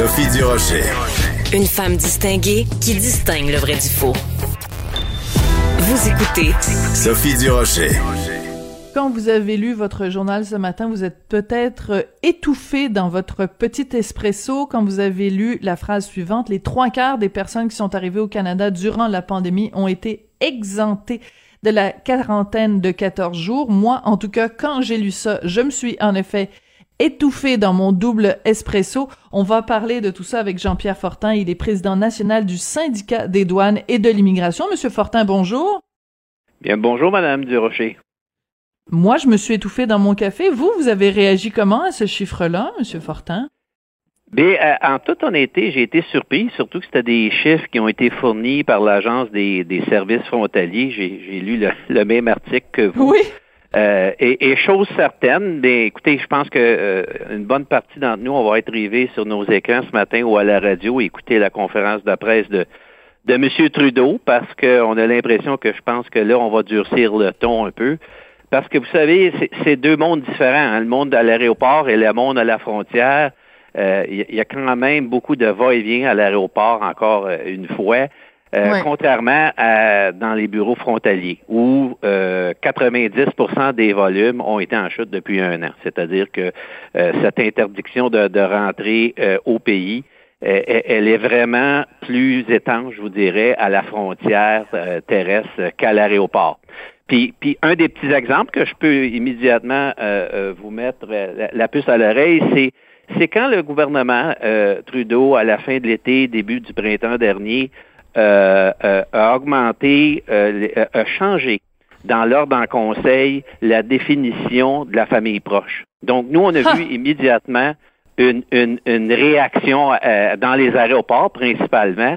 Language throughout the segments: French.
Sophie Durocher. Une femme distinguée qui distingue le vrai du faux. Vous écoutez Sophie Durocher. Quand vous avez lu votre journal ce matin, vous êtes peut-être étouffé dans votre petit espresso quand vous avez lu la phrase suivante. Les trois quarts des personnes qui sont arrivées au Canada durant la pandémie ont été exemptées de la quarantaine de 14 jours. Moi, en tout cas, quand j'ai lu ça, je me suis en effet étouffé dans mon double espresso. On va parler de tout ça avec Jean-Pierre Fortin. Il est président national du syndicat des douanes et de l'immigration. Monsieur Fortin, bonjour. Bien, bonjour, Madame Durocher. Moi, je me suis étouffé dans mon café. Vous, vous avez réagi comment à ce chiffre-là, M. Fortin? Bien, euh, en toute honnêteté, j'ai été surpris, surtout que c'était des chiffres qui ont été fournis par l'Agence des, services frontaliers. J'ai lu le, même article que vous. Oui. Euh, et, chose certaine, bien, écoutez, je pense que euh, une bonne partie d'entre nous, on va être rivés sur nos écrans ce matin ou à la radio et écouter la conférence de presse de, de M. Trudeau, parce qu'on a l'impression que je pense que là, on va durcir le ton un peu. Parce que vous savez, c'est deux mondes différents. Hein. le monde à l'aéroport et le monde à la frontière. Il euh, y, a quand même beaucoup de va-et-vient à l'aéroport, encore euh, une fois. Euh, contrairement à dans les bureaux frontaliers où 90% des volumes ont été en chute depuis un an. C'est-à-dire que cette interdiction de, de rentrer au pays, elle est vraiment plus étanche, je vous dirais, à la frontière terrestre qu'à l'aéroport. Puis, puis, un des petits exemples que je peux immédiatement euh, euh, vous mettre euh, la, puce à l'oreille, c'est c'est quand le gouvernement Trudeau, à la fin de l'été, début du printemps dernier, a augmenté, a changé dans l'ordre en conseil la définition de la famille proche. Donc, nous, on a vu immédiatement une, une, une réaction dans les aéroports principalement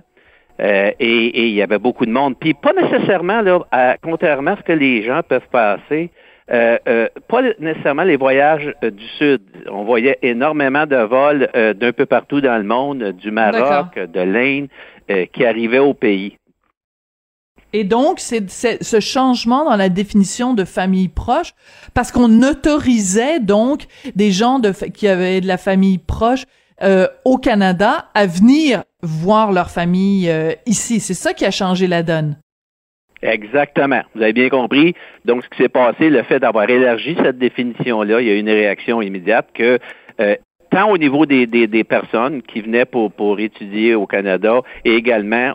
euh, et, il y avait beaucoup de monde. Puis pas nécessairement, là, contrairement à ce que les gens peuvent passer, euh, euh, pas nécessairement les voyages du Sud. On voyait énormément de vols d'un peu partout dans le monde, du Maroc, de l'Inde, qui arrivaient au pays. Et donc, c'est ce changement dans la définition de famille proche, parce qu'on autorisait donc des gens de, qui avaient de la famille proche euh, au Canada à venir voir leur famille euh, ici. C'est ça qui a changé la donne. Exactement. Vous avez bien compris. Donc, ce qui s'est passé, le fait d'avoir élargi cette définition-là, il y a eu une réaction immédiate que euh, tant au niveau des, des, personnes qui venaient pour, pour étudier au Canada et également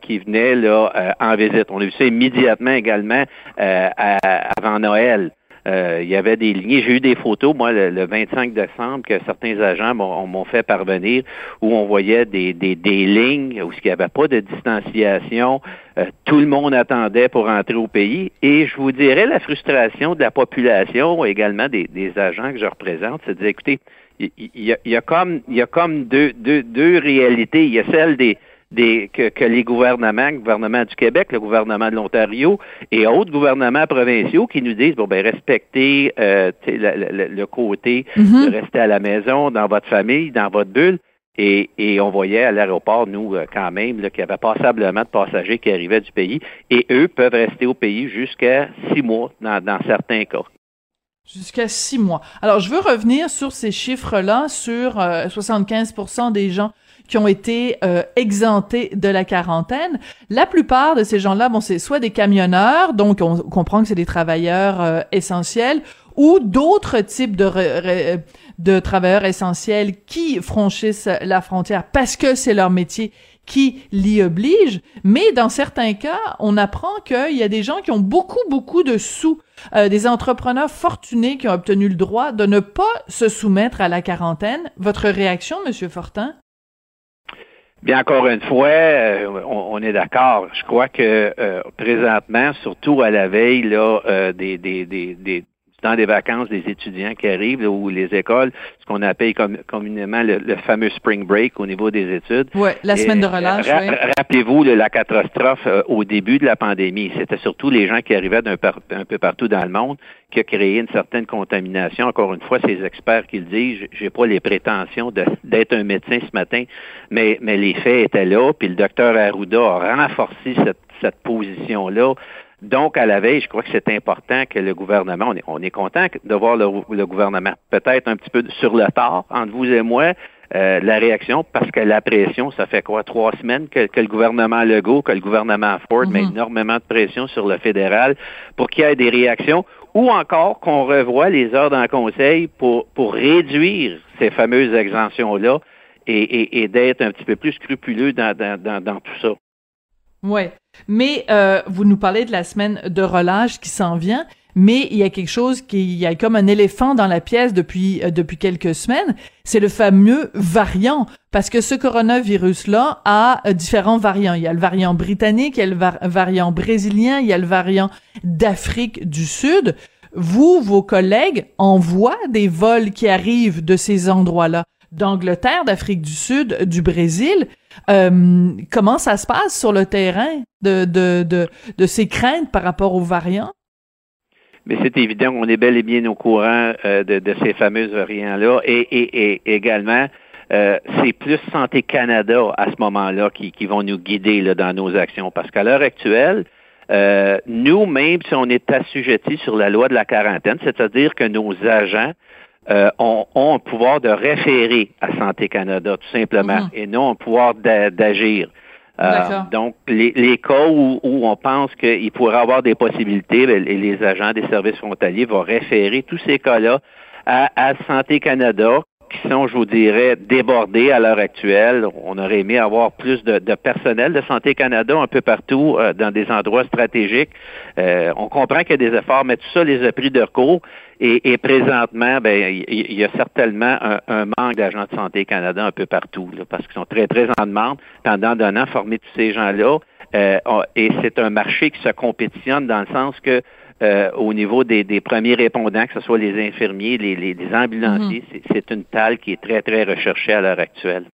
qui venaient là en visite. On a vu ça immédiatement également avant Noël. Euh, il y avait des lignées. J'ai eu des photos, moi, le, 25 décembre, que certains agents m'ont fait parvenir, où on voyait des, des, des lignes où il n'y avait pas de distanciation. Euh, tout le monde attendait pour entrer au pays. Et je vous dirais, la frustration de la population, également des, des agents que je représente, c'est de dire, écoutez, il y, a, y a comme, y a comme deux, deux, deux réalités. Il y a celle des que, les gouvernements, le gouvernement du Québec, le gouvernement de l'Ontario et autres gouvernements provinciaux qui nous disent bon ben respectez euh, le, côté mm-hmm. de rester à la maison, dans votre famille, dans votre bulle. Et, on voyait à l'aéroport, nous, euh, quand même, qu'il y avait passablement de passagers qui arrivaient du pays. Et eux peuvent rester au pays jusqu'à six mois dans, certains cas. Jusqu'à six mois. Alors, je veux revenir sur ces chiffres-là, sur 75% euh, des gens qui ont été euh, exemptés de la quarantaine. La plupart de ces gens-là, bon, c'est soit des camionneurs, donc on comprend que c'est des travailleurs euh, essentiels, ou d'autres types de, de travailleurs essentiels qui franchissent la frontière parce que c'est leur métier qui l'y oblige, mais dans certains cas, on apprend qu'il y a des gens qui ont beaucoup, beaucoup de sous, euh, des entrepreneurs fortunés qui ont obtenu le droit de ne pas se soumettre à la quarantaine. Votre réaction, Monsieur Fortin? Bien, encore une fois, euh, on, est d'accord. Je crois que euh, présentement, surtout à la veille là, euh, des, des, des, des, dans les vacances des étudiants qui arrivent ou les écoles, ce qu'on appelle comme, communément le, fameux spring break au niveau des études. Oui, la semaine de relâche. Rappelez-vous la catastrophe au début de la pandémie. C'était surtout les gens qui arrivaient d'un un peu partout dans le monde qui a créé une certaine contamination. Encore une fois, ces experts qui le disent, j'ai pas les prétentions d'être un médecin ce matin, mais, mais les faits étaient là, puis le docteur Arruda a renforcé cette, cette position-là. Donc, à la veille, je crois que c'est important que le gouvernement, on est, on est content de voir le, gouvernement peut-être un petit peu sur le tard entre vous et moi, euh, la réaction, parce que la pression, ça fait quoi, trois semaines que, le gouvernement Legault, que le gouvernement Ford met mm-hmm. énormément de pression sur le fédéral pour qu'il y ait des réactions ou encore qu'on revoie les heures dans conseil pour, pour réduire ces fameuses exemptions-là et, d'être un petit peu plus scrupuleux dans, dans, tout ça. Oui, mais euh, vous nous parlez de la semaine de relâche qui s'en vient, mais il y a quelque chose qui il y a comme un éléphant dans la pièce depuis euh, depuis quelques semaines, c'est le fameux variant parce que ce coronavirus là a euh, différents variants, il y a le variant britannique, il y a le variant brésilien, il y a le variant d'Afrique du Sud. Vous, vos collègues envoient des vols qui arrivent de ces endroits-là d'Angleterre, d'Afrique du Sud, du Brésil. Euh, comment ça se passe sur le terrain de, de, de, de ces craintes par rapport aux variants? Mais c'est évident, on est bel et bien au courant euh, de, ces fameux variants-là. Et, et, et également, euh, c'est plus Santé Canada à ce moment-là qui, qui vont nous guider dans nos actions. Parce qu'à l'heure actuelle, nous, même si on est assujettis sur la loi de la quarantaine, c'est-à-dire que nos agents euh, ont, ont, un pouvoir de référer à Santé Canada, tout simplement, mhm. et non un pouvoir d'agir. Euh, donc, les, les cas où, on pense qu'il pourrait avoir des possibilités, ben, les, agents des services frontaliers vont référer tous ces cas-là à, à, Santé Canada, qui sont, je vous dirais, débordés à l'heure actuelle. On aurait aimé avoir plus de, personnel de Santé Canada un peu partout euh, dans des endroits stratégiques. Euh, on comprend qu'il y a des efforts, mais tout ça les a pris de recours. Et, présentement, ben, il y, a certainement un, manque d'agents de Santé Canada un peu partout, parce qu'ils sont très, très en demande. Pendant un an, former tous ces gens-là. Euh, et c'est un marché qui se compétitionne dans le sens que euh, au niveau des, premiers répondants, que ce soit les infirmiers, les, ambulanciers, mhm. c'est une talle qui est très, très recherchée à l'heure actuelle.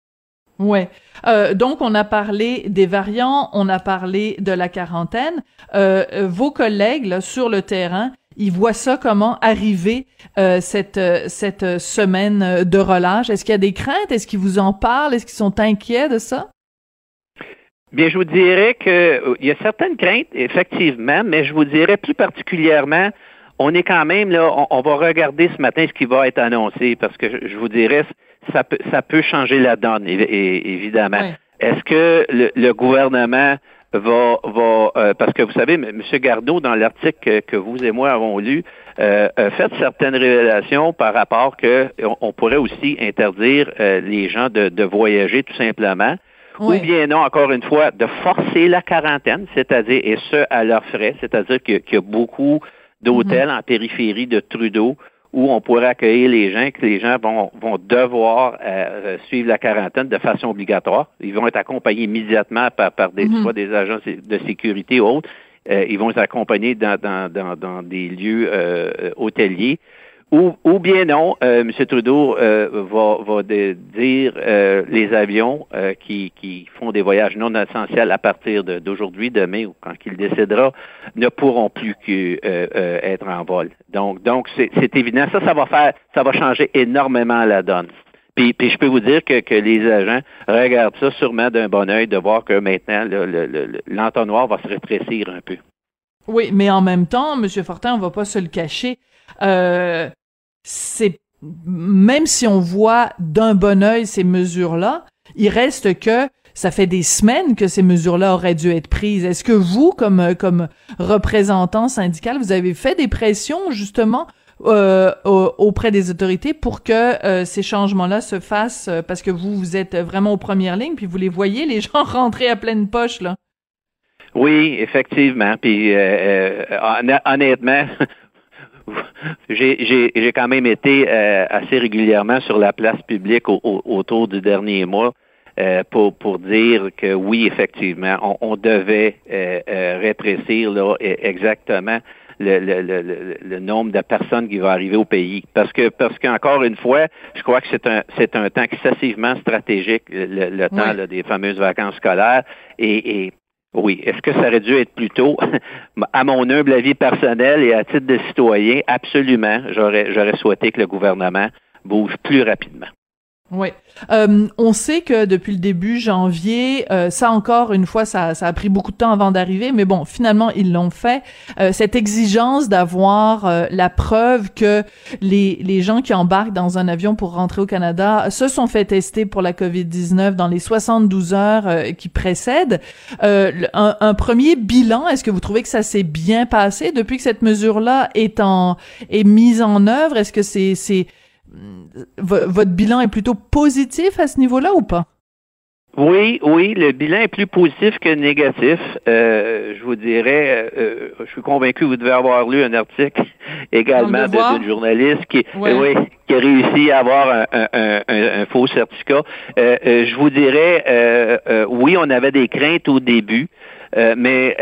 Ouais. Euh, donc on a parlé des variants, on a parlé de la quarantaine. Euh, vos collègues sur le terrain, ils voient ça comment arriver cette cette semaine de relâche. Est-ce qu'il y a des craintes? Est-ce qu'ils vous en parlent? Est-ce qu'ils sont inquiets de ça? Bien, je vous dirais qu'il euh, y a certaines craintes, effectivement, mais je vous dirais plus particulièrement, on est quand même là, on, va regarder ce matin ce qui va être annoncé, parce que je, vous dirais, ça peut, ça peut changer la donne, évidemment. Est-ce que le, gouvernement va, va euh, parce que vous savez, M. Gardeau, dans l'article que, vous et moi avons lu, euh, fait certaines révélations par rapport que on, pourrait aussi interdire les gens de, de voyager tout simplement ou bien non, encore une fois, de forcer la quarantaine, c'est-à-dire, et ce, à leurs frais, c'est-à-dire qu'il y a beaucoup d'hôtels mhm. en périphérie de Trudeau où on pourrait accueillir les gens, que les gens vont, vont devoir euh, suivre la quarantaine de façon obligatoire. Ils vont être accompagnés immédiatement par, par des, mhm. soit des agents de sécurité ou autres. Euh, ils vont être accompagnés dans, dans, dans, dans des lieux euh, hôteliers. Ou, ou, bien non, euh, M. Trudeau euh, va, va dire euh, les avions euh, qui, qui, font des voyages non essentiels à partir d'aujourd'hui, demain ou quand il décédera, ne pourront plus être en vol. Donc, donc c'est évident. Ça, ça va faire, ça va changer énormément la donne. Puis, puis je peux vous dire que, que les agents regardent ça sûrement d'un bon oeil de voir que maintenant l'entonnoir va se rétrécir un peu. Oui, mais en même temps, M. Fortin, on va pas se le cacher. Euh, c'est même si on voit d'un bon œil ces mesures-là, il reste que ça fait des semaines que ces mesures-là auraient dû être prises. Est-ce que vous, comme comme représentant syndical, vous avez fait des pressions justement euh, auprès des autorités pour que euh, ces changements-là se fassent euh, parce que vous vous êtes vraiment aux premières lignes puis vous les voyez les gens rentrer à pleine poche là? Oui, effectivement. Puis honnêtement, j'ai quand même été euh, assez régulièrement sur la place publique autour du dernier mois euh, pour, pour dire que oui, effectivement, on, devait euh, rétrécir là, e, exactement le, nombre de personnes qui vont arriver au pays. Parce que parce qu'encore une fois, je crois que c'est un c'est un temps excessivement stratégique, le, temps des fameuses vacances scolaires. Et, et oui, est-ce que ça aurait dû être plus tôt? à mon humble avis personnel et à titre de citoyen, absolument, j'aurais j'aurais souhaité que le gouvernement bouge plus rapidement. Oui. Euh, on sait que depuis le début janvier, euh, ça encore une fois, ça, ça a pris beaucoup de temps avant d'arriver, mais bon, finalement ils l'ont fait. Euh, cette exigence d'avoir euh, la preuve que les, les gens qui embarquent dans un avion pour rentrer au Canada se sont fait tester pour la COVID-19 dans les 72 heures euh, qui précèdent. Un, un, premier bilan, est-ce que vous trouvez que ça s'est bien passé? Depuis que cette mesure-là est est mise en œuvre Est-ce que c'est c'est votre bilan est plutôt positif à ce niveau-là ou pas? Oui, oui, le bilan est plus positif que négatif. Euh, je vous dirais, euh, je suis convaincu que vous devez avoir lu un article également d'une journaliste qui, oui, qui a réussi à avoir un, faux certificat. Euh, je vous dirais, oui, on avait des craintes au début. mais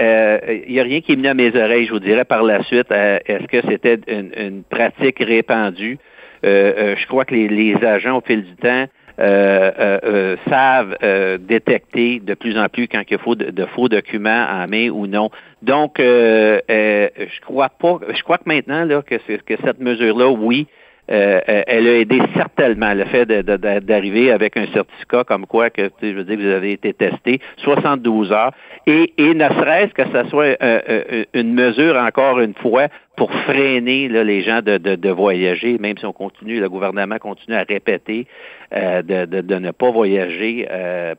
il n'y a rien qui est venu à mes oreilles, je vous dirais par la suite. Est-ce que c'était une, pratique répandue? Euh, euh, je crois que les, agents, au fil du temps, euh, savent détecter de plus en plus quand il faut de, faux documents en main ou non. Donc, je crois pas. Je crois que maintenant là que, que cette mesure-là, oui, euh, euh, elle a aidé certainement le fait d'arriver avec un certificat comme quoi que je veux dire vous avez été testé 72 heures et, et ne serait-ce que ce soit euh, une mesure encore une fois pour freiner les gens de, de, voyager, même si on continue, le gouvernement continue à répéter de, de, ne pas voyager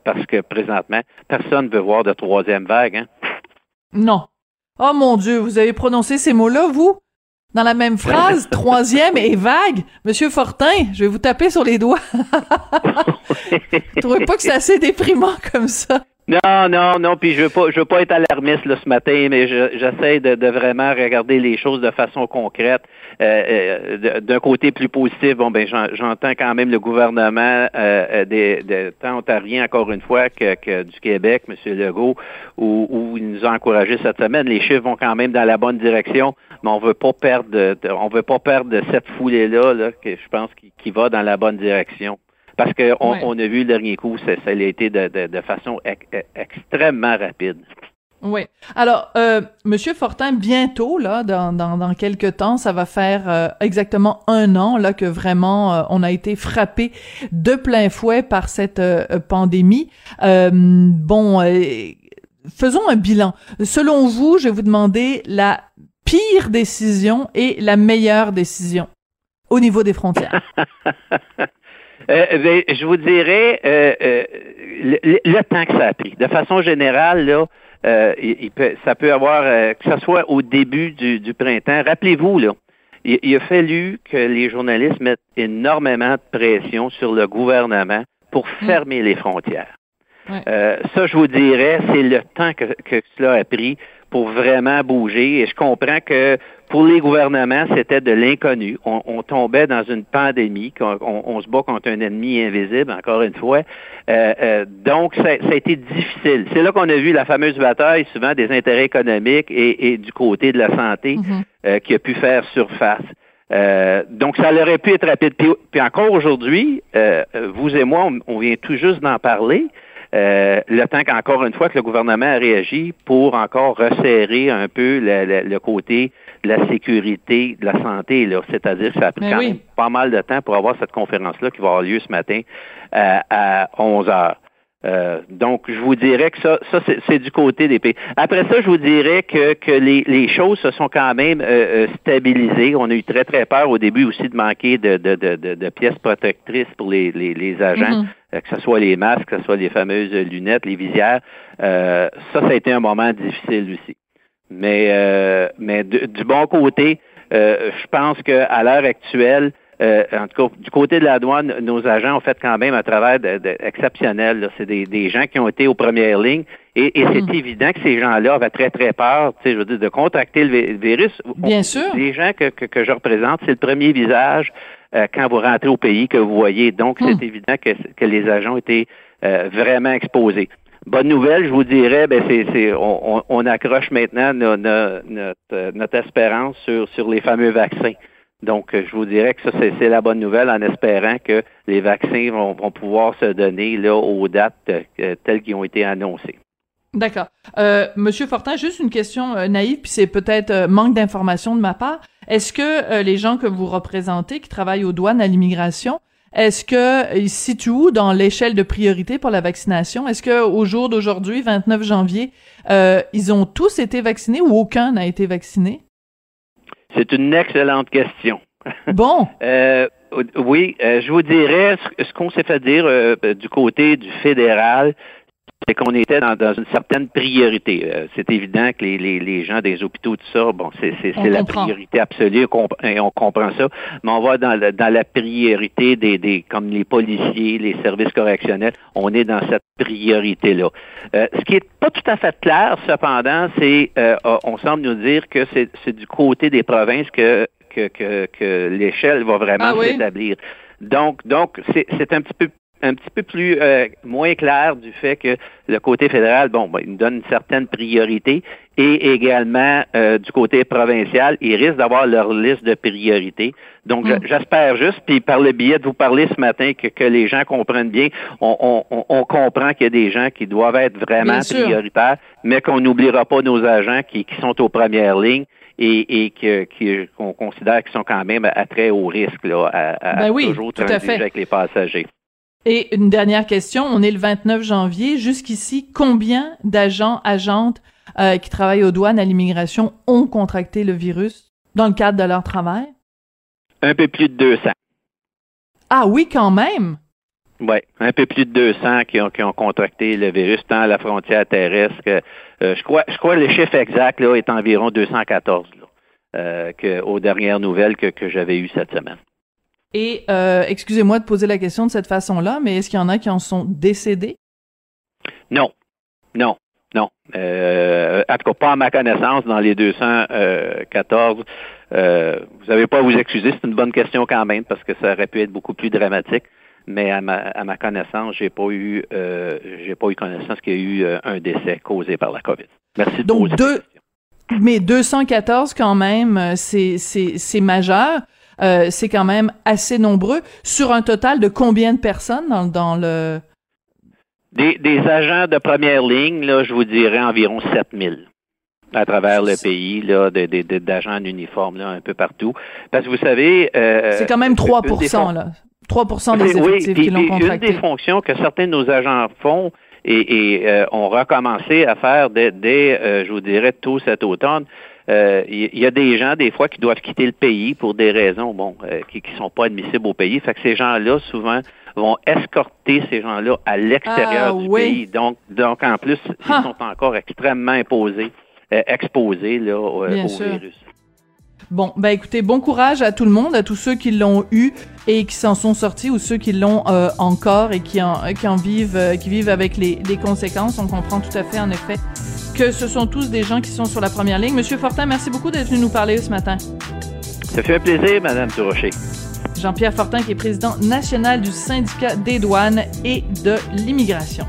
parce que présentement, personne ne veut voir de troisième vague. Hein? Non. Oh mon Dieu, vous avez prononcé ces mots-là, vous? Dans la même phrase, troisième et vague, Monsieur Fortin, je vais vous taper sur les doigts. Trouvez pas que c'est assez déprimant comme ça? Non, non, non, puis je veux pas, je veux pas être alarmiste là, ce matin, mais j'essaie de, de, vraiment regarder les choses de façon concrète. Euh, euh, D'un côté plus positif, bon ben j'entends quand même le gouvernement euh, des, de, tant encore une fois que, que du Québec, M. Legault, où, où, il nous a encouragé cette semaine. Les chiffres vont quand même dans la bonne direction, mais on veut pas perdre, de, on veut pas perdre cette foulée là, là que je pense qui, qui va dans la bonne direction. Parce qu'on on a vu le dernier coup, ça, ça a été de, de, de façon extrêmement rapide. Oui. Alors, euh, Monsieur Fortin, bientôt, là, dans, dans, dans quelques temps, ça va faire euh, exactement un an là que vraiment euh, on a été frappé de plein fouet par cette euh, pandémie. bon, faisons un bilan. Selon vous, je vais vous demander la pire décision et la meilleure décision au niveau des frontières. Euh, ben, je vous dirais euh, euh, le, temps que ça a pris. De façon générale, là, il, peut, ça peut avoir, que ce soit au début du, printemps. Rappelez-vous, là, il, a fallu que les journalistes mettent énormément de pression sur le gouvernement pour mm. fermer les frontières. ça, je vous dirais, c'est le temps que, que cela a pris pour vraiment bouger. Et je comprends que pour les gouvernements, c'était de l'inconnu. On, tombait dans une pandémie, on, on, se bat contre un ennemi invisible, encore une fois. Euh, euh, donc, ça, a été difficile. C'est là qu'on a vu la fameuse bataille, souvent des intérêts économiques et, du côté de la santé, mm-hmm. euh, qui a pu faire surface. donc, ça aurait pu être rapide. Puis, encore aujourd'hui, vous et moi, on, vient tout juste d'en parler. Le temps qu'encore une fois que le gouvernement a réagi pour encore resserrer un peu le côté de la sécurité, de la santé. C'est-à-dire que ça a pris quand même pas mal de temps pour avoir cette conférence-là qui va avoir lieu ce matin euh, à 11 heures. Euh, donc, je vous dirais que ça, ça c'est du côté des pays. Après ça, je vous dirais que, que les, les choses se sont quand même euh, stabilisées. On a eu très, très peur au début aussi de manquer de, de, de, de pièces protectrices pour les, les, les agents, mm-hmm. Que ce soit les masques, que ce soit les fameuses lunettes, les visières. ça, ça a été un moment difficile aussi. Mais, euh, mais du bon côté, euh, je pense qu'à l'heure actuelle, euh, en tout cas, du côté de la douane, nos agents ont fait quand même un travail exceptionnel. C'est des, des, gens qui ont été aux premières lignes. Et, et c'est mm. évident que ces gens-là avaient très, très peur, tu sais, je veux dire, de contracter le virus. Bien sûr. Les gens que, que, que je représente, c'est le premier visage euh, quand vous rentrez au pays que vous voyez. Donc, c'est mm. évident que, que les agents étaient vraiment exposés. Bonne nouvelle, je vous dirais, ben c'est, on, accroche maintenant notre, notre, espérance sur, sur les fameux vaccins. Donc, je vous dirais que ça, c'est, la bonne nouvelle en espérant que les vaccins vont, pouvoir se donner là aux dates euh, telles qu'ils ont été annoncées. D'accord. Euh, Monsieur Fortin, juste une question euh, naïve, puis c'est peut-être euh, manque d'information de ma part. Est-ce que les gens que vous représentez, qui travaillent aux douanes à l'immigration, est-ce que ils se situent où dans l'échelle de priorité pour la vaccination? Est-ce que au jour d'aujourd'hui, 29 janvier, ils ont tous été vaccinés ou aucun n'a été vacciné? C'est une excellente question. Bon. oui, je vous dirais ce qu'on s'est fait dire du côté du fédéral, c'est qu'on était dans, une certaine priorité. Euh, c'est évident que les, les, les, gens des hôpitaux, tout ça, bon, c'est, la priorité absolue, et on comprend ça, mais on va dans, dans la priorité des, des, comme les policiers, les services correctionnels, on est dans cette priorité-là. Euh, ce qui est pas tout à fait clair, cependant, c'est, euh, on semble nous dire que c'est, c'est du côté des provinces que, que, que, que l'échelle va vraiment ah s'établir. Donc, donc c'est, c'est un petit peu un petit peu plus euh, moins clair du fait que le côté fédéral, bon, ben, il nous donne une certaine priorité et également euh, du côté provincial, ils risquent d'avoir leur liste de priorités. Donc, mm. j'espère juste, puis par le biais de vous parler ce matin, que, que les gens comprennent bien, on, on, on comprend qu'il y a des gens qui doivent être vraiment prioritaires, mais qu'on n'oubliera pas nos agents qui, qui sont aux premières lignes et, et qu'on considère qu'ils sont quand même à très haut risque là, à, ben oui, toujours transiger avec les passagers. Et une dernière question, on est le 29 janvier. Jusqu'ici, combien d'agents, agentes euh, qui travaillent aux douanes à l'immigration ont contracté le virus dans le cadre de leur travail? Un peu plus de 200. Ah oui, quand même? Oui, un peu plus de 200 qui ont, qui ont contracté le virus, tant à la frontière terrestre que, euh, je crois, je crois que le chiffre exact là, est environ 214 là, euh, que, aux dernières nouvelles que, que j'avais eues cette semaine. Et euh, excusez-moi de poser la question de cette façon-là, mais est-ce qu'il y en a qui en sont décédés? Non, non, non. Euh, en tout cas, pas à ma connaissance dans les 214. Euh, vous n'avez pas à vous excuser, c'est une bonne question quand même parce que ça aurait pu être beaucoup plus dramatique. Mais à ma, à ma connaissance, j'ai pas eu euh, j'ai pas eu connaissance qu'il y a eu euh, un décès causé par la COVID. Merci de Donc deux, mais 214 quand même, euh, c'est c'est majeur. Euh, c'est quand même assez nombreux. Sur un total de combien de personnes dans, dans le... Des, des, agents de première ligne, là, je vous dirais environ 7000 à travers le pays, là, d'agents en uniforme, là, un peu partout. Parce que vous savez... Euh, c'est quand même 3 là. 3 des effectifs qui l'ont contracté. Une des fonctions que certains de nos agents font et, et euh, ont recommencé à faire dès, dès je vous dirais, tout cet automne, il euh, y, a des gens, des fois, qui doivent quitter le pays pour des raisons, bon, euh, qui ne sont pas admissibles au pays. Fait que ces gens-là, souvent, vont escorter ces gens-là à l'extérieur ah, du pays. Donc, donc, en plus, ils sont encore extrêmement imposés, euh, exposés là, au virus. Bon, ben écoutez, bon courage à tout le monde, à tous ceux qui l'ont eu et qui s'en sont sortis ou ceux qui l'ont encore et qui en, qui en vivent, qui vivent avec les, les conséquences. On comprend tout à fait, en effet, que ce sont tous des gens qui sont sur la première ligne. Monsieur Fortin, merci beaucoup d'être venu nous parler ce matin. Ça fait un plaisir, Madame Tourocher. Jean-Pierre Fortin, qui est président national du syndicat des douanes et de l'immigration.